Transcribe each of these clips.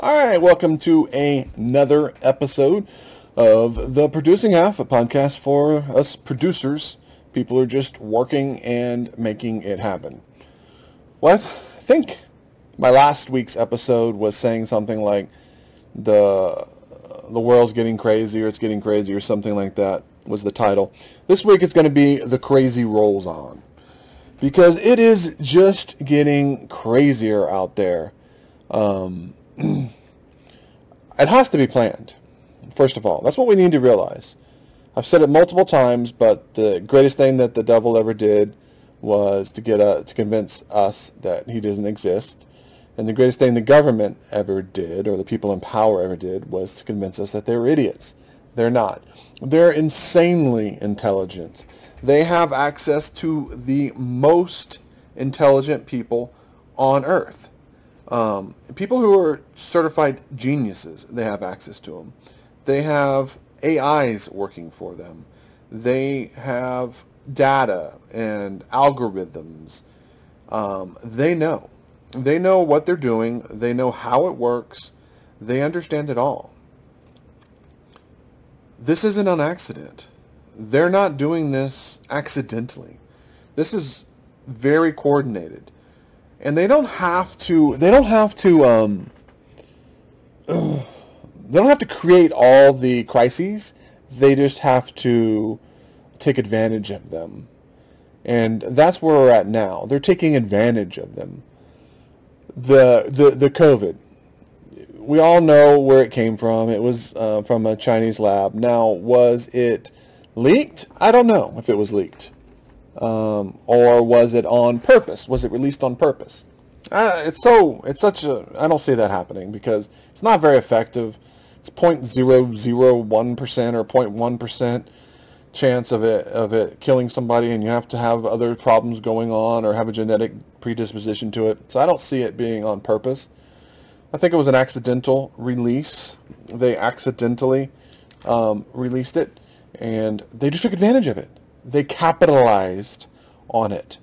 All right, welcome to another episode of the Producing Half, a podcast for us producers, people who are just working and making it happen. Well, I th- think my last week's episode was saying something like the the world's getting crazy or it's getting crazy or something like that was the title. This week it's going to be The Crazy Rolls On because it is just getting crazier out there. Um, it has to be planned, first of all. That's what we need to realize. I've said it multiple times, but the greatest thing that the devil ever did was to get uh, to convince us that he doesn't exist. And the greatest thing the government ever did, or the people in power ever did, was to convince us that they were idiots. They're not. They're insanely intelligent. They have access to the most intelligent people on Earth. Um, people who are certified geniuses, they have access to them. They have AIs working for them. They have data and algorithms. Um, they know. They know what they're doing. They know how it works. They understand it all. This isn't an accident. They're not doing this accidentally. This is very coordinated and they don't have to. They don't have to. Um, they don't have to create all the crises. They just have to take advantage of them, and that's where we're at now. They're taking advantage of them. The the the COVID. We all know where it came from. It was uh, from a Chinese lab. Now, was it leaked? I don't know if it was leaked. Um, or was it on purpose? Was it released on purpose? Uh, it's so it's such a I don't see that happening because it's not very effective. It's 0.001 percent or 0.1 percent chance of it of it killing somebody, and you have to have other problems going on or have a genetic predisposition to it. So I don't see it being on purpose. I think it was an accidental release. They accidentally um, released it, and they just took advantage of it they capitalized on it.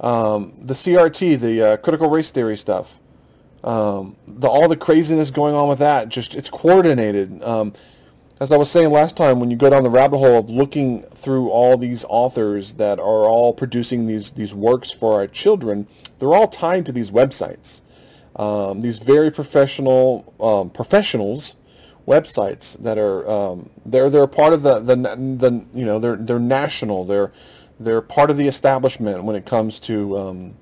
Um, the CRT, the uh, critical race theory stuff, um, the, all the craziness going on with that, just it's coordinated. Um, as I was saying last time, when you go down the rabbit hole of looking through all these authors that are all producing these these works for our children, they're all tied to these websites. Um, these very professional um, professionals websites that are um, they're they're part of the, the the you know they're they're national they're they're part of the establishment when it comes to um,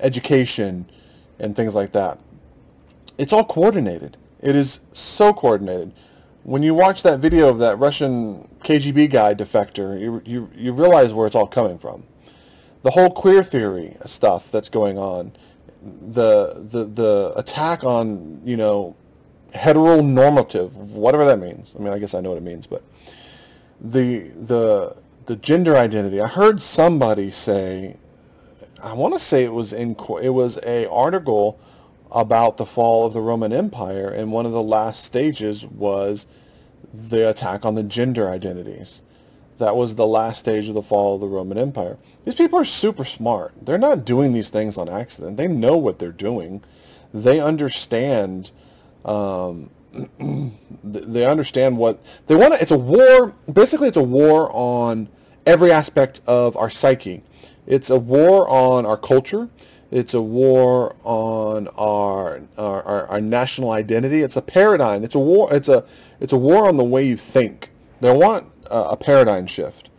education and things like that. It's all coordinated. It is so coordinated. When you watch that video of that Russian KGB guy defector, you, you, you realize where it's all coming from. The whole queer theory stuff that's going on, the the the attack on you know heteronormative, whatever that means. I mean, I guess I know what it means, but the the the gender identity. I heard somebody say, I want to say it was in it was a article about the fall of the Roman Empire, and one of the last stages was the attack on the gender identities. That was the last stage of the fall of the Roman Empire. These people are super smart. They're not doing these things on accident. They know what they're doing. They understand um, they understand what they want. To, It's a war. Basically, it's a war on every aspect of our psyche. It's a war on our culture. It's a war on our, our, our, our national identity. It's a paradigm. It's a war. It's a it's a war on the way you think. They want a, a paradigm shift,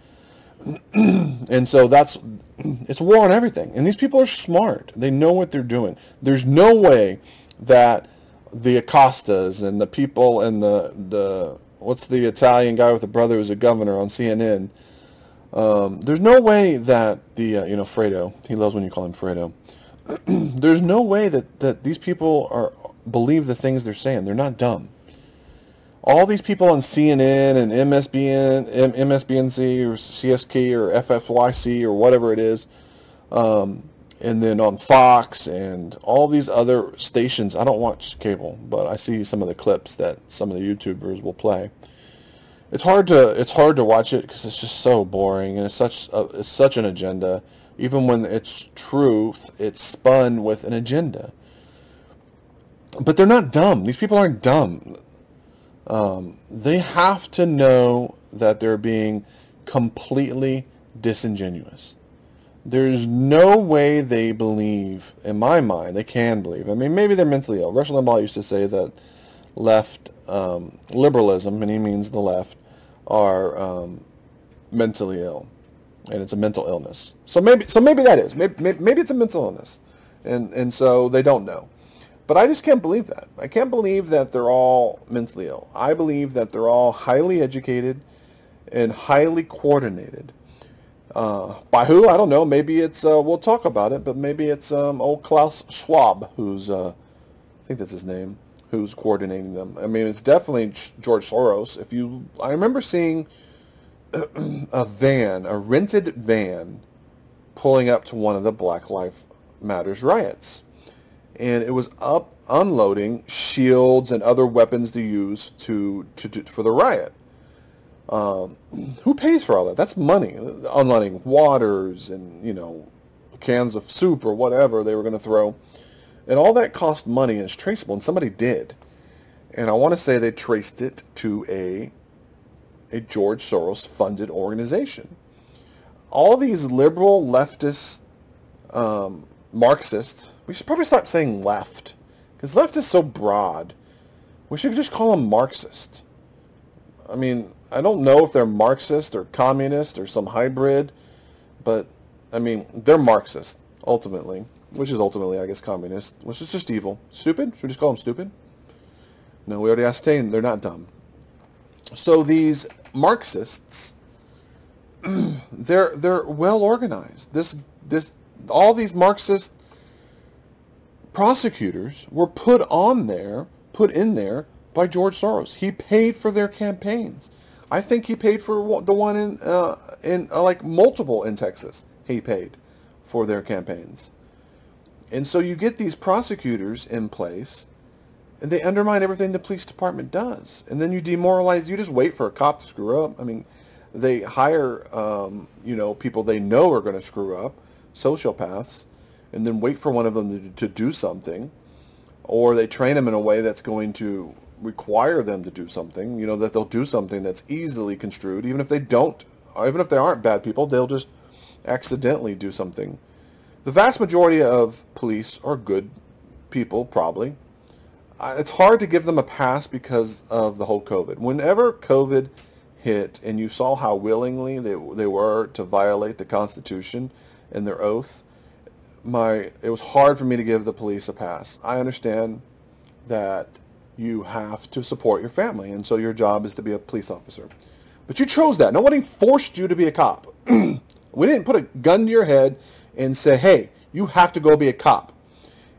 and so that's it's a war on everything. And these people are smart. They know what they're doing. There's no way that the Acostas and the people and the the what's the Italian guy with the brother who's a governor on CNN. Um, there's no way that the uh, you know Fredo. He loves when you call him Fredo. there's no way that that these people are believe the things they're saying. They're not dumb. All these people on CNN and MSBN, M- MSBNC or CSK or FFYC or whatever it is, um, and then on Fox and all these other stations. I don't watch cable, but I see some of the clips that some of the YouTubers will play. It's hard to it's hard to watch it because it's just so boring and it's such a, it's such an agenda. Even when it's truth, it's spun with an agenda. but they're not dumb. These people aren't dumb. Um, they have to know that they're being completely disingenuous. There's no way they believe, in my mind, they can believe. I mean, maybe they're mentally ill. Rush Limbaugh used to say that left um, liberalism, and he means the left, are um, mentally ill, and it's a mental illness. So maybe, so maybe that is. Maybe, maybe it's a mental illness, and and so they don't know. But I just can't believe that. I can't believe that they're all mentally ill. I believe that they're all highly educated and highly coordinated. Uh, by who? I don't know. Maybe it's, uh, we'll talk about it, but maybe it's um, old Klaus Schwab, who's, uh, I think that's his name, who's coordinating them. I mean, it's definitely George Soros. If you, I remember seeing a van, a rented van, pulling up to one of the Black Lives Matters riots and it was up unloading shields and other weapons to use to, to, to for the riot. Um, who pays for all that? That's money. Unloading waters and you know cans of soup or whatever they were going to throw, and all that cost money and it's traceable. And somebody did, and I want to say they traced it to a a George Soros funded organization. All these liberal leftist um, Marxist. We should probably stop saying left, because left is so broad. We should just call them Marxist. I mean, I don't know if they're Marxist or communist or some hybrid, but I mean, they're Marxist ultimately, which is ultimately, I guess, communist, which is just evil. Stupid? Should we just call them stupid? No, we already ascertained they're not dumb. So these Marxists, they're they're well organized. This this all these Marxist prosecutors were put on there, put in there by George Soros. He paid for their campaigns. I think he paid for the one in uh, in uh, like multiple in Texas. He paid for their campaigns, and so you get these prosecutors in place, and they undermine everything the police department does, and then you demoralize. You just wait for a cop to screw up. I mean, they hire um, you know people they know are going to screw up sociopaths and then wait for one of them to, to do something or they train them in a way that's going to require them to do something you know that they'll do something that's easily construed. Even if they don't even if they aren't bad people they'll just accidentally do something. The vast majority of police are good people probably. Uh, it's hard to give them a pass because of the whole covid. Whenever covid hit and you saw how willingly they, they were to violate the constitution and their oath, my it was hard for me to give the police a pass. I understand that you have to support your family, and so your job is to be a police officer. But you chose that. Nobody forced you to be a cop. we didn't put a gun to your head and say, hey, you have to go be a cop.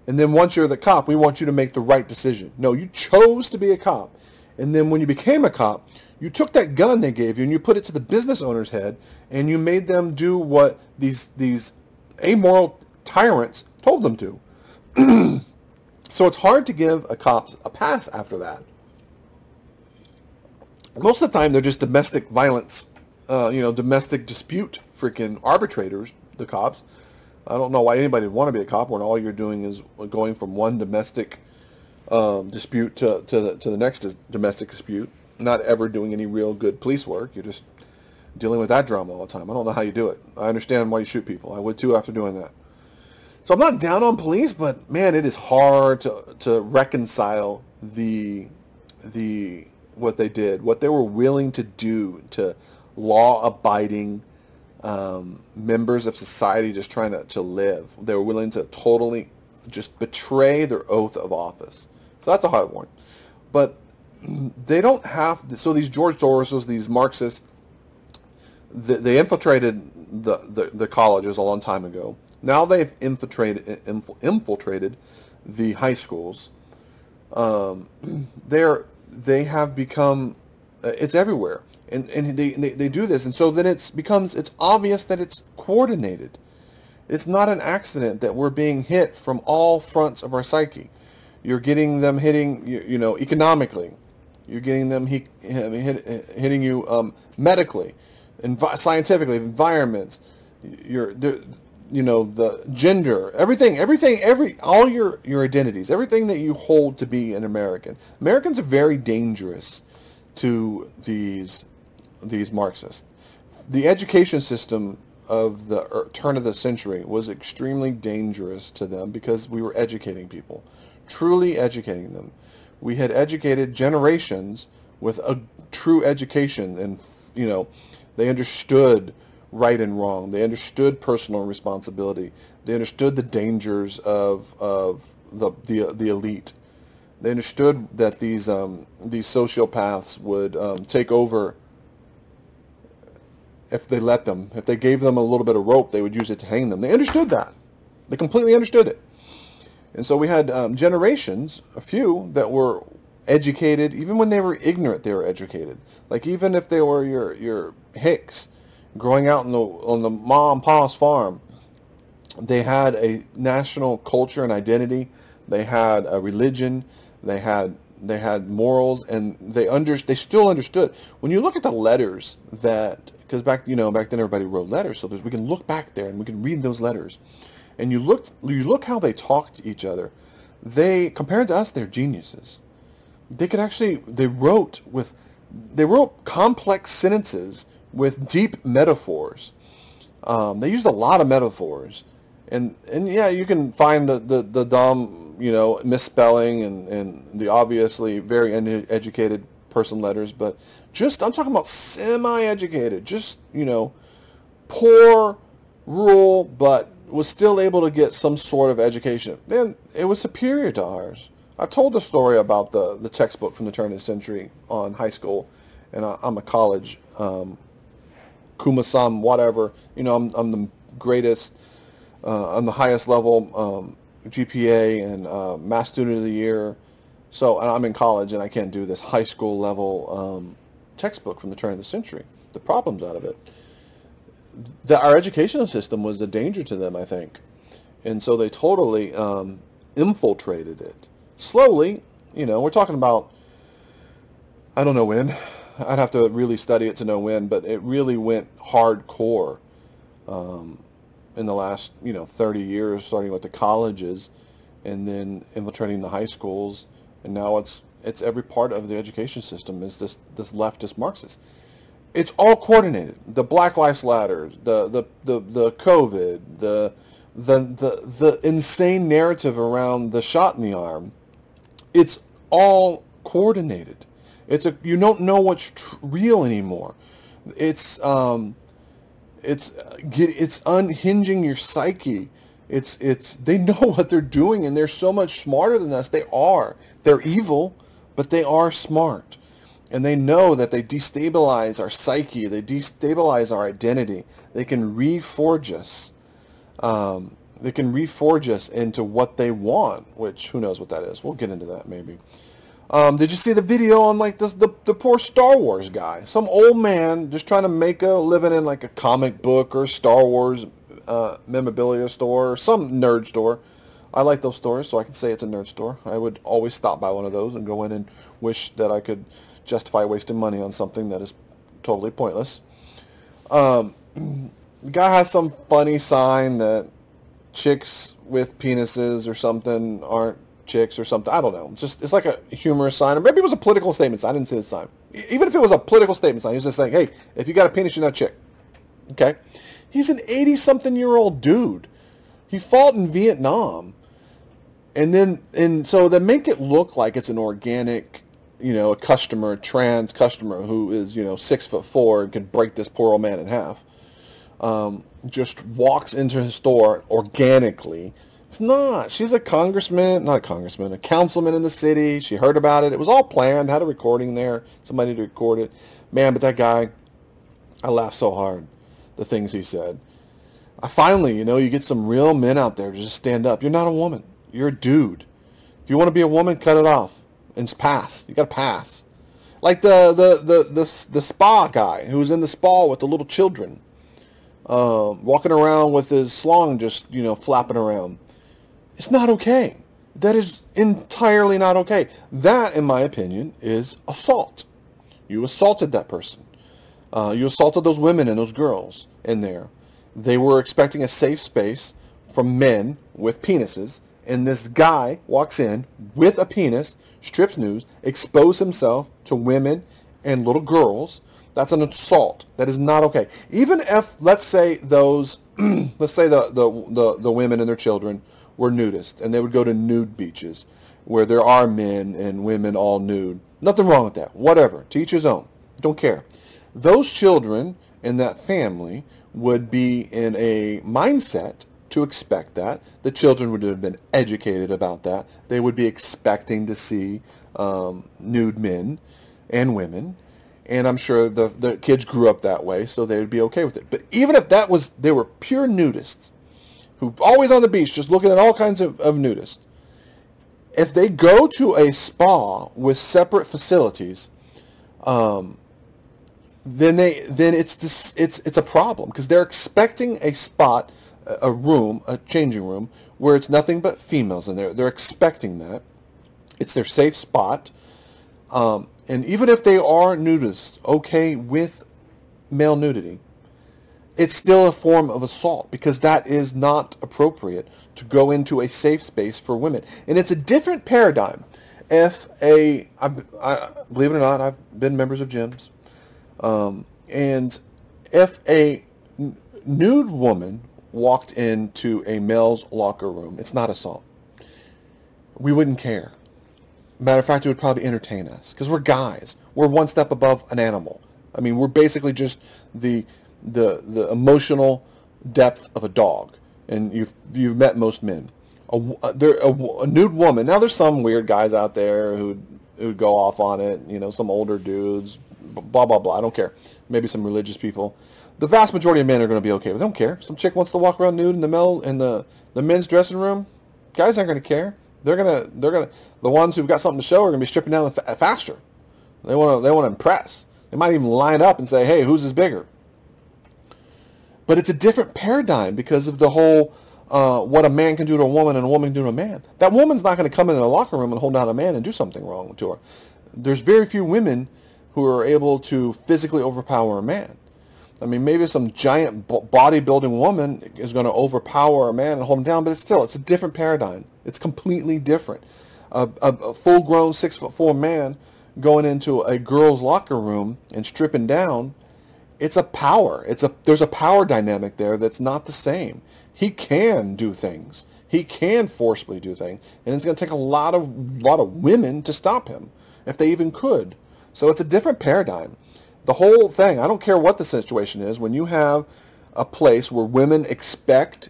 And then once you're the cop, we want you to make the right decision. No, you chose to be a cop. And then when you became a cop, you took that gun they gave you and you put it to the business owner's head and you made them do what these these amoral tyrants told them to. so it's hard to give a cop a pass after that. Most of the time, they're just domestic violence, uh, you know, domestic dispute freaking arbitrators, the cops. I don't know why anybody would want to be a cop when all you're doing is going from one domestic um, dispute to, to, the, to the next domestic dispute not ever doing any real good police work. You're just dealing with that drama all the time. I don't know how you do it. I understand why you shoot people. I would too after doing that. So I'm not down on police, but man, it is hard to to reconcile the the what they did, what they were willing to do to law-abiding um, members of society just trying to, to live. They were willing to totally just betray their oath of office. So that's a hard one. But they don't have to, so these George Soroses, these Marxists, they, they infiltrated the, the, the colleges a long time ago. Now they've infiltrated infiltrated the high schools. Um, they're they have become uh, it's everywhere, and and they, they they do this, and so then it's becomes it's obvious that it's coordinated. It's not an accident that we're being hit from all fronts of our psyche. You're getting them hitting you, you know economically you're getting them he, hit, hitting you um, medically, envi- scientifically, environments. You're you know the gender everything everything every all your your identities everything that you hold to be an american. Americans are very dangerous to these these marxists. The education system of the er, turn of the century was extremely dangerous to them because we were educating people truly educating them. We had educated generations with a true education and you know they understood right and wrong. They understood personal responsibility. They understood the dangers of, of the, the, the elite. They understood that these, um, these sociopaths would um, take over if they let them. If they gave them a little bit of rope, they would use it to hang them. They understood that. They completely understood it. And so we had um, generations, a few, that were educated. Even when they were ignorant, they were educated. Like even if they were your, your Hicks, growing out on the on the mom and pa's farm, they had a national culture and identity. They had a religion. They had they had morals, and they under they still understood. When you look at the letters that because back you know back then everybody wrote letters, so we can look back there and we can read those letters, and you look you look how they talked to each other. They compared to us, they're geniuses. They could actually they wrote with they wrote complex sentences with deep metaphors. Um, they used a lot of metaphors, and and yeah, you can find the the, the dumb you know misspelling and and the obviously very educated person letters, but just I'm talking about semi-educated, just you know, poor, rural, but was still able to get some sort of education. Man, it was superior to ours. I told the story about the the textbook from the turn of the century on high school, and I, am a college um, kumasam, whatever. You know, I'm, I'm the greatest uh, on the highest level um, GPA and uh, math student of the year. So I'm in college and I can't do this high school level um, textbook from the turn of the century. The problems out of it. The, our educational system was a danger to them, I think. And so they totally um, infiltrated it. Slowly, you know, we're talking about, I don't know when, I'd have to really study it to know when, but it really went hardcore um, in the last, you know, 30 years, starting with the colleges and then infiltrating the high schools. And now it's it's every part of the education system is this, this leftist Marxist. It's all coordinated. The Black Lives Matter, the, the, the, the COVID, the, the, the, the insane narrative around the shot in the arm. It's all coordinated. It's a you don't know what's tr- real anymore. It's um, it's it's unhinging your psyche. It's it's they know what they're doing and they're so much smarter than us. They are. They're evil, but they are smart. And they know that they destabilize our psyche. They destabilize our identity. They can reforge us. Um, they can reforge us into what they want, which who knows what that is. We'll get into that maybe. Um, did you see the video on like the, the poor Star Wars guy? Some old man just trying to make a living in like a comic book or Star Wars uh, memorabilia store or some nerd store. I like those stores, so I can say it's a nerd store. I would always stop by one of those and go in and wish that I could justify wasting money on something that is totally pointless. Um, the guy has some funny sign that chicks with penises or something aren't chicks or something. I don't know. It's just it's like a humorous sign, or maybe it was a political statement sign. I didn't see the sign. Even if it was a political statement sign, he was just saying, "Hey, if you got a penis, you're not a chick." Okay, he's an eighty-something-year-old dude. He fought in Vietnam, and then and so they make it look like it's an organic, you know, a customer, a trans customer who is you know six foot four and can break this poor old man in half. Um, just walks into his store organically it's not. She's a congressman, not a congressman, a councilman in the city. She heard about it. It was all planned. Had a recording there. Somebody to record it. Man, but that guy, I laughed so hard. The things he said. I finally, you know, you get some real men out there to just stand up. You're not a woman. You're a dude. If you want to be a woman, cut it off and pass. You got to pass. Like the, the, the, the, the spa guy who was in the spa with the little children. Um, walking around with his slong just, you know, flapping around. It's not okay. That is entirely not okay. That, in my opinion, is assault. You assaulted that person. Uh, you assaulted those women and those girls in there. They were expecting a safe space from men with penises, and this guy walks in with a penis, strips news, exposes himself to women and little girls. That's an assault. That is not okay. Even if, let's say, those, let's say the, the, the, the women and their children were nudists, and they would go to nude beaches where there are men and women all nude. Nothing wrong with that. Whatever. To each his own. Don't care. Those children in that family would be in a mindset to expect that. The children would have been educated about that. They would be expecting to see um, nude men and women. And I'm sure the, the kids grew up that way, so they would be okay with it. But even if that was, they were pure nudists, who always on the beach, just looking at all kinds of, of nudists. If they go to a spa with separate facilities, um, then they then it's this it's it's a problem because they're expecting a spot a room a changing room where it's nothing but females in there. They're expecting that. It's their safe spot. Um, and even if they are nudists okay with male nudity it's still a form of assault because that is not appropriate to go into a safe space for women and it's a different paradigm if a I, I believe it or not i've been members of gyms um, and if a n- nude woman walked into a male's locker room, it's not assault. We wouldn't care. Matter of fact, it would probably entertain us because we're guys. We're one step above an animal. I mean, we're basically just the the the emotional depth of a dog, and you've you've met most men. A, uh, there, a, a nude woman. Now, there's some weird guys out there who who go off on it. You know, some older dudes, blah blah blah. I don't care. Maybe some religious people. The vast majority of men are going to be okay. It. They don't care. Some chick wants to walk around nude in the male in the the men's dressing room. Guys aren't going to care. They're gonna they're gonna the ones who've got something to show are going to be stripping down faster. They want to they want to impress. They might even line up and say, "Hey, whose is bigger?" But it's a different paradigm because of the whole uh, what a man can do to a woman and a woman can do to a man. That woman's not going to come in a locker room and hold down a man and do something wrong to her. There's very few women who are able to physically overpower a man. I mean, maybe some giant bodybuilding woman is going to overpower a man and hold him down, but it's still, it's a different paradigm. It's completely different. A, a, a full-grown six foot four man going into a girl's locker room and stripping down, it's a power. It's a there's a power dynamic there that's not the same. He can do things. He can forcibly do things, and it's going to take a lot of lot of women to stop him, if they even could. So it's a different paradigm. The whole thing, I don't care what the situation is, when you have a place where women expect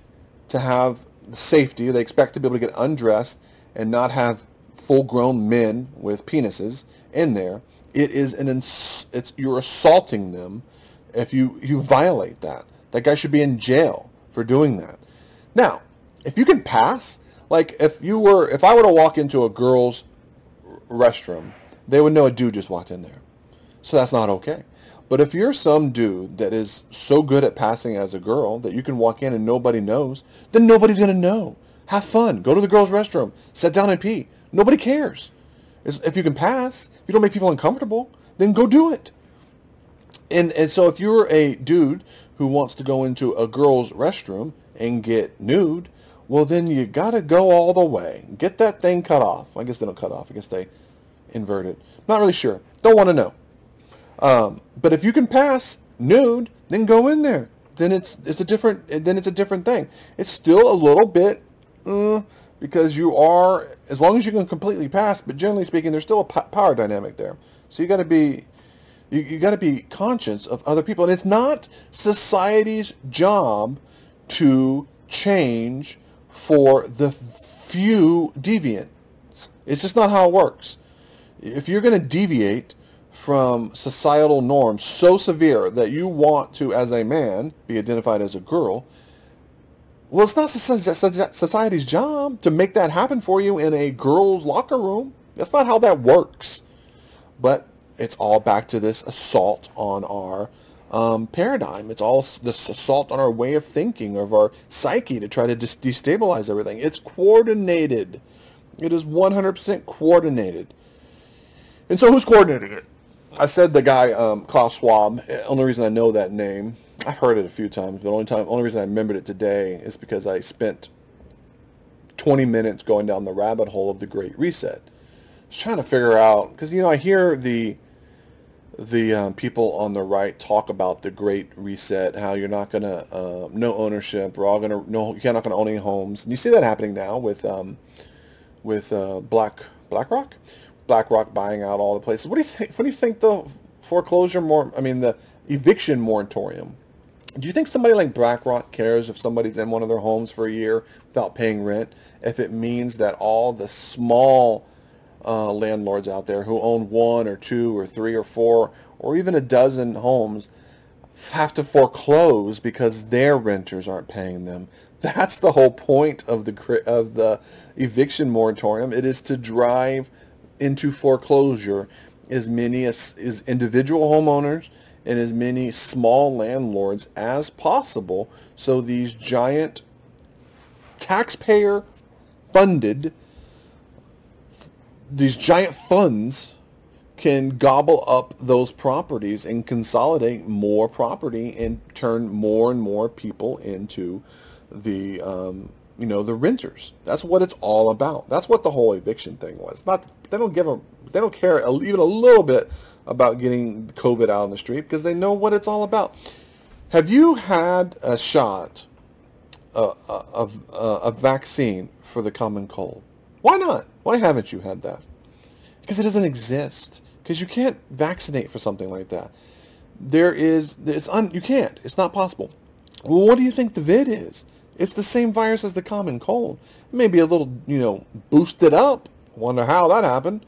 to have safety, they expect to be able to get undressed and not have full-grown men with penises in there, it is an ins- it's you're assaulting them if you you violate that. That guy should be in jail for doing that. Now, if you can pass, like if you were if I were to walk into a girl's restroom they would know a dude just walked in there. So that's not okay. But if you're some dude that is so good at passing as a girl that you can walk in and nobody knows, then nobody's going to know. Have fun. Go to the girls' restroom. Sit down and pee. Nobody cares. If you can pass, if you don't make people uncomfortable, then go do it. And, and so if you're a dude who wants to go into a girl's restroom and get nude, well, then you got to go all the way. Get that thing cut off. I guess they don't cut off. I guess they inverted. Not really sure. Don't want to know. Um, but if you can pass nude, then go in there. Then it's it's a different then it's a different thing. It's still a little bit uh, because you are as long as you can completely pass. But generally speaking, there's still a power dynamic there. So you got to be you, you got to be conscious of other people, and it's not society's job to change for the few deviants. It's just not how it works if you're going to deviate from societal norms so severe that you want to, as a man, be identified as a girl, well, it's not society's job to make that happen for you in a girl's locker room. That's not how that works. But it's all back to this assault on our um, paradigm. It's all this assault on our way of thinking, of our psyche to try to destabilize everything. It's coordinated. It is 100% coordinated. And so who's coordinating it? I said the guy, um, Klaus Schwab. Only reason I know that name, I've heard it a few times, but the only time, only reason I remembered it today is because I spent 20 minutes going down the rabbit hole of the Great Reset. Was trying to figure out because you know I hear the the um, people on the right talk about the Great Reset, how you're not gonna uh, no ownership, we're all gonna no, you're not gonna own any homes, and you see that happening now with um, with uh, Black BlackRock, BlackRock buying out all the places. What do you think? What do you think the foreclosure more? I mean the eviction moratorium. Do you think somebody like BlackRock cares if somebody's in one of their homes for a year without paying rent? If it means that all the small uh, landlords out there who own one or two or three or four or even a dozen homes have to foreclose because their renters aren't paying them. That's the whole point of the of the eviction moratorium. It is to drive into foreclosure as many as, as individual homeowners and as many small landlords as possible so these giant taxpayer funded these giant funds can gobble up those properties and consolidate more property and turn more and more people into the um, you know the renters. That's what it's all about. That's what the whole eviction thing was. Not they don't give a they don't care even a little bit about getting COVID out on the street because they know what it's all about. Have you had a shot, a, a, a, a vaccine for the common cold? Why not? Why haven't you had that? Because it doesn't exist. Because you can't vaccinate for something like that. There is, it's un, you can't. It's not possible. Well, what do you think the vid is? It's the same virus as the common cold. Maybe a little, you know, boosted up. Wonder how that happened.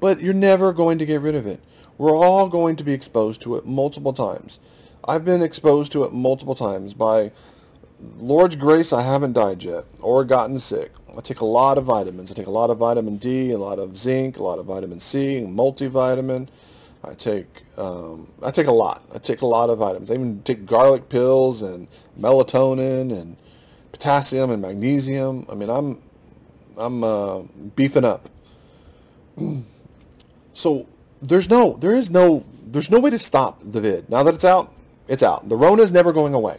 But you're never going to get rid of it. We're all going to be exposed to it multiple times. I've been exposed to it multiple times by Lord's grace, I haven't died yet or gotten sick. I take a lot of vitamins. I take a lot of vitamin D, a lot of zinc, a lot of vitamin C, multivitamin. I take um, I take a lot. I take a lot of vitamins. I even take garlic pills and melatonin and potassium and magnesium. I mean, I'm I'm uh, beefing up. So there's no there is no there's no way to stop the vid. Now that it's out, it's out. The Rona is never going away.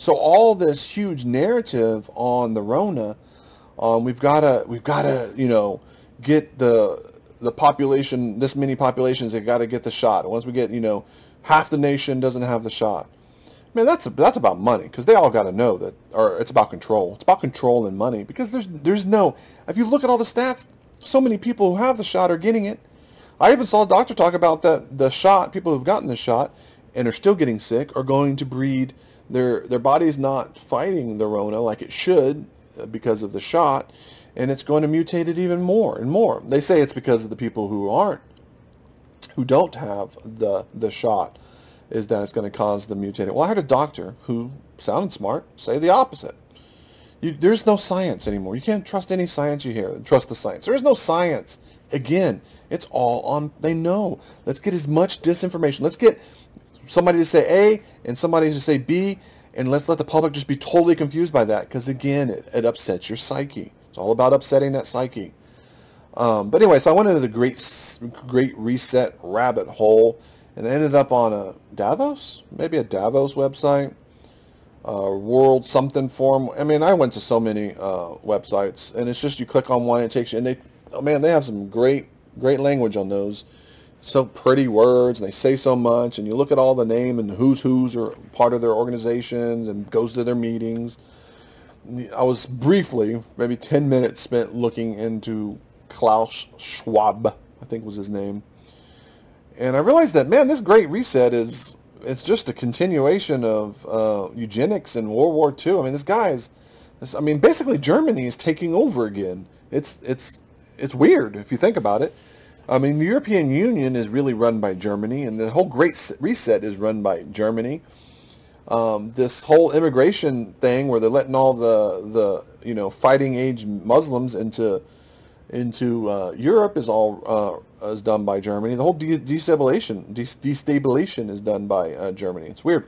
So all this huge narrative on the Rona, um, we've got to we've got to you know get the the population this many populations they got to get the shot. Once we get you know half the nation doesn't have the shot. Man, that's that's about money because they all got to know that, or it's about control. It's about control and money because there's there's no. If you look at all the stats, so many people who have the shot are getting it. I even saw a doctor talk about that the shot people who've gotten the shot and are still getting sick are going to breed their their body's not fighting the Rona like it should uh, because of the shot, and it's going to mutate it even more and more. They say it's because of the people who aren't, who don't have the the shot, is that it's going to cause the mutating. Well, I heard a doctor who sounded smart say the opposite. You, there's no science anymore. You can't trust any science you hear. Trust the science. There is no science. Again, it's all on. They know. Let's get as much disinformation. Let's get somebody to say A and somebody to say B, and let's let the public just be totally confused by that because again, it, it upsets your psyche. It's all about upsetting that psyche. Um, but anyway, so I went into the great, great reset rabbit hole, and I ended up on a Davos, maybe a Davos website, uh, World something forum. I mean, I went to so many uh, websites, and it's just you click on one, it takes you, and they, oh man, they have some great, great language on those so pretty words and they say so much and you look at all the name and who's who's are part of their organizations and goes to their meetings. I was briefly maybe 10 minutes spent looking into klaus schwab i think was his name. And i realized that man this great reset is it's just a continuation of uh, eugenics and world war ii i mean this guy's i mean basically germany is taking over again. It's it's it's weird if you think about it I mean, the European Union is really run by Germany, and the whole Great Reset is run by Germany. Um, this whole immigration thing, where they're letting all the the you know fighting age Muslims into into uh, Europe, is all uh, is done by Germany. The whole de- destabilization de- destabilization is done by uh, Germany. It's weird.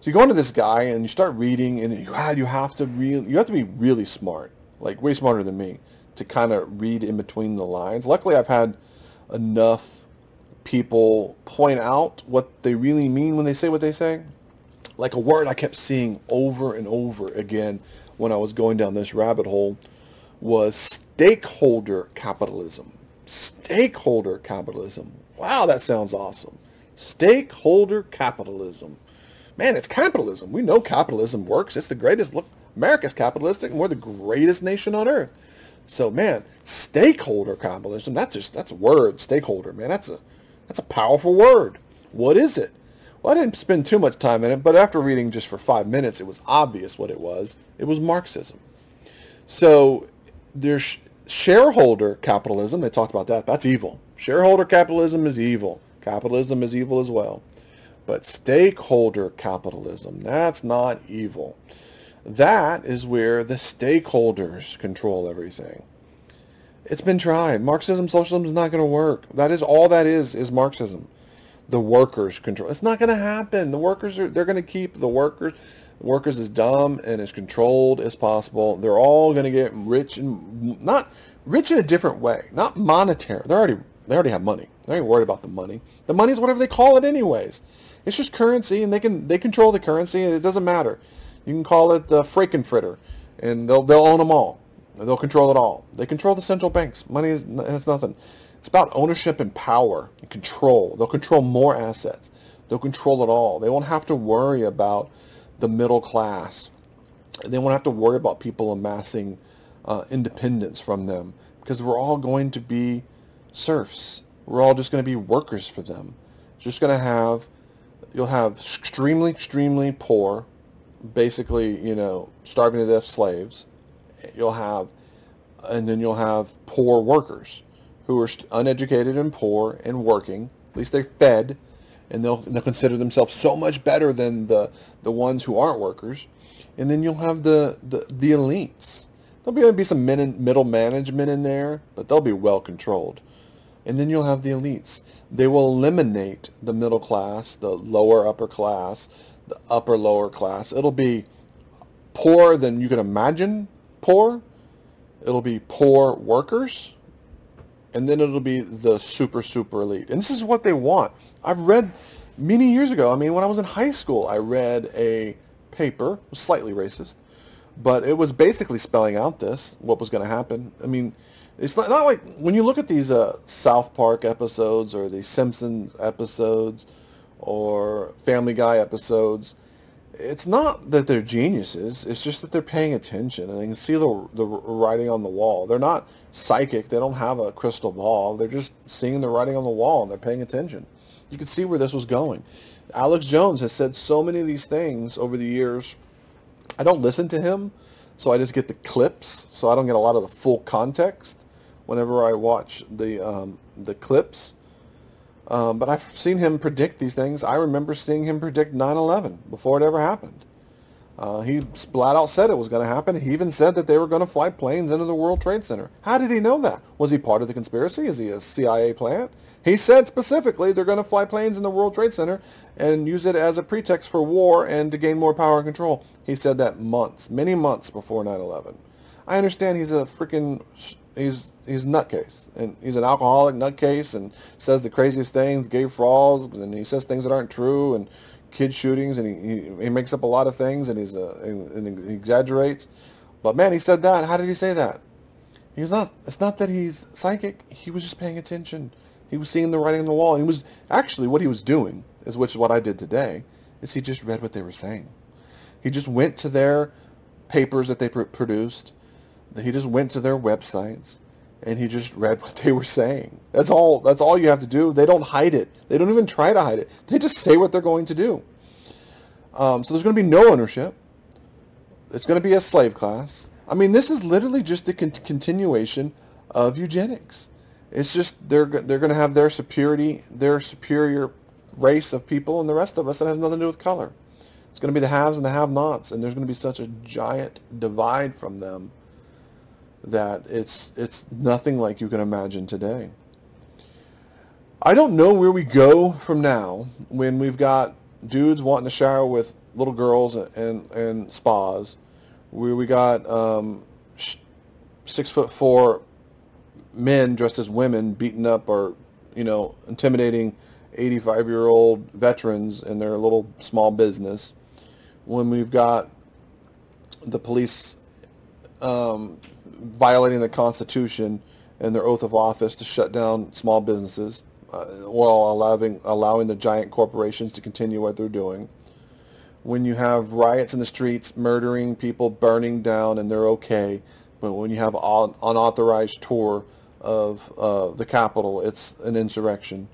So you go into this guy and you start reading, and you, you have to really you have to be really smart, like way smarter than me, to kind of read in between the lines. Luckily, I've had enough people point out what they really mean when they say what they say. like a word I kept seeing over and over again when I was going down this rabbit hole was stakeholder capitalism. Stakeholder capitalism. Wow, that sounds awesome. Stakeholder capitalism. Man, it's capitalism. We know capitalism works. It's the greatest. Look, America's capitalistic and we're the greatest nation on earth. So man, stakeholder capitalism, that's just that's a word, stakeholder, man. That's a that's a powerful word. What is it? Well, I didn't spend too much time in it, but after reading just for five minutes, it was obvious what it was. It was Marxism. So there's shareholder capitalism. They talked about that. That's evil. Shareholder capitalism is evil. Capitalism is evil as well. But stakeholder capitalism, that's not evil. That is where the stakeholders control everything. It's been tried. Marxism, socialism is not going to work. That is all that is, is Marxism the workers control. It's not going to happen. The workers are they're going to keep the workers workers as dumb and as controlled as possible. They're all going to get rich and not rich in a different way, not monetary. They already they already have money. They ain't worried about the money. The money is whatever they call it anyways. It's just currency and they can they control the currency and it doesn't matter. You can call it the Frankenfurter and they'll they'll own them all. They'll control it all. They control the central banks. Money is has nothing. It's about ownership and power and control. They'll control more assets. They'll control it all. They won't have to worry about the middle class. They won't have to worry about people amassing uh, independence from them because we're all going to be serfs. We're all just going to be workers for them. Just going to have, you'll have extremely, extremely poor, basically, you know, starving to death slaves. You'll have, and then you'll have poor workers who are uneducated and poor and working. At least they're fed, and they'll they'll consider themselves so much better than the the ones who aren't workers. And then you'll have the the, the elites. There'll be, be some men, middle management in there, but they'll be well controlled. And then you'll have the elites. They will eliminate the middle class, the lower upper class, the upper lower class. It'll be poorer than you can imagine poor. It'll be poor workers and then it'll be the super super elite and this is what they want i've read many years ago i mean when i was in high school i read a paper slightly racist but it was basically spelling out this what was going to happen i mean it's not, not like when you look at these uh, south park episodes or the simpsons episodes or family guy episodes it's not that they're geniuses. It's just that they're paying attention and they can see the, the writing on the wall. They're not psychic. They don't have a crystal ball. They're just seeing the writing on the wall and they're paying attention. You can see where this was going. Alex Jones has said so many of these things over the years. I don't listen to him, so I just get the clips. So I don't get a lot of the full context whenever I watch the um, the clips. Um, but I've seen him predict these things. I remember seeing him predict 9/11 before it ever happened. Uh, he flat out said it was going to happen. He even said that they were going to fly planes into the World Trade Center. How did he know that? Was he part of the conspiracy? Is he a CIA plant? He said specifically they're going to fly planes in the World Trade Center and use it as a pretext for war and to gain more power and control. He said that months, many months before 9/11. I understand he's a freaking he's he's a nutcase, and he's an alcoholic nutcase, and says the craziest things, gay frauds, and he says things that aren't true, and kid shootings, and he, he, he makes up a lot of things, and he's uh, and, and he exaggerates. But man, he said that. How did he say that? He was not. It's not that he's psychic. He was just paying attention. He was seeing the writing on the wall. He was actually what he was doing is which is what I did today. Is he just read what they were saying? He just went to their papers that they pr- produced he just went to their websites and he just read what they were saying. That's all. That's all you have to do. They don't hide it. They don't even try to hide it. They just say what they're going to do. Um, so there's going to be no ownership. It's going to be a slave class. I mean, this is literally just the con- continuation of eugenics. It's just they're they're going to have their superiority, their superior race of people, and the rest of us that has nothing to do with color. It's going to be the haves and the have-nots, and there's going to be such a giant divide from them that it's it's nothing like you can imagine today. I don't know where we go from now when we've got dudes wanting to shower with little girls and and spas, where we got um, six foot four men dressed as women beating up or you know intimidating 85 year old veterans in their little small business when we've got the police um, violating the Constitution and their oath of office to shut down small businesses uh, while allowing allowing the giant corporations to continue what they're doing. When you have riots in the streets, murdering people, burning down, and they're okay, but when you have an unauthorized tour of uh, the Capitol, it's an insurrection.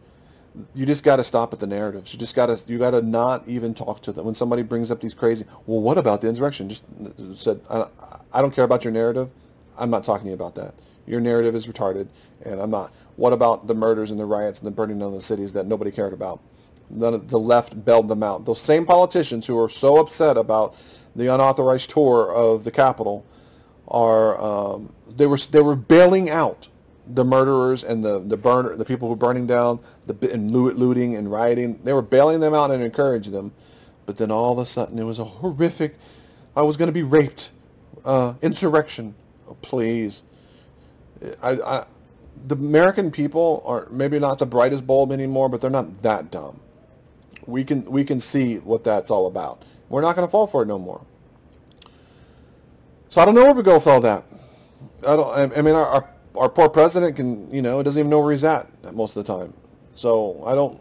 You just got to stop at the narratives. You just got to you got to not even talk to them when somebody brings up these crazy. Well, what about the insurrection? Just said I, I don't care about your narrative. I'm not talking to you about that. Your narrative is retarded, and I'm not. What about the murders and the riots and the burning down of the cities that nobody cared about? None of the left bailed them out. Those same politicians who are so upset about the unauthorized tour of the Capitol are um, they were they were bailing out the murderers and the the burner the people who were burning down the and looting and rioting. They were bailing them out and encouraging them, but then all of a sudden it was a horrific. I was going to be raped, uh, insurrection. Oh, please, I, I, the American people are maybe not the brightest bulb anymore, but they're not that dumb. We can we can see what that's all about. We're not going to fall for it no more. So I don't know where we go with all that. I don't. I mean, our, our, our poor president can, you know, doesn't even know where he's at most of the time. So I don't.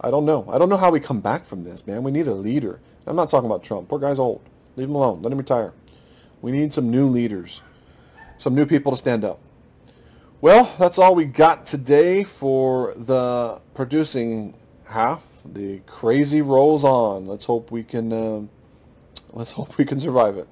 I don't know. I don't know how we come back from this, man. We need a leader. I'm not talking about Trump. Poor guy's old. Leave him alone. Let him retire. We need some new leaders, some new people to stand up. Well, that's all we got today for the producing half. The crazy rolls on. Let's hope we can. Uh, let's hope we can survive it.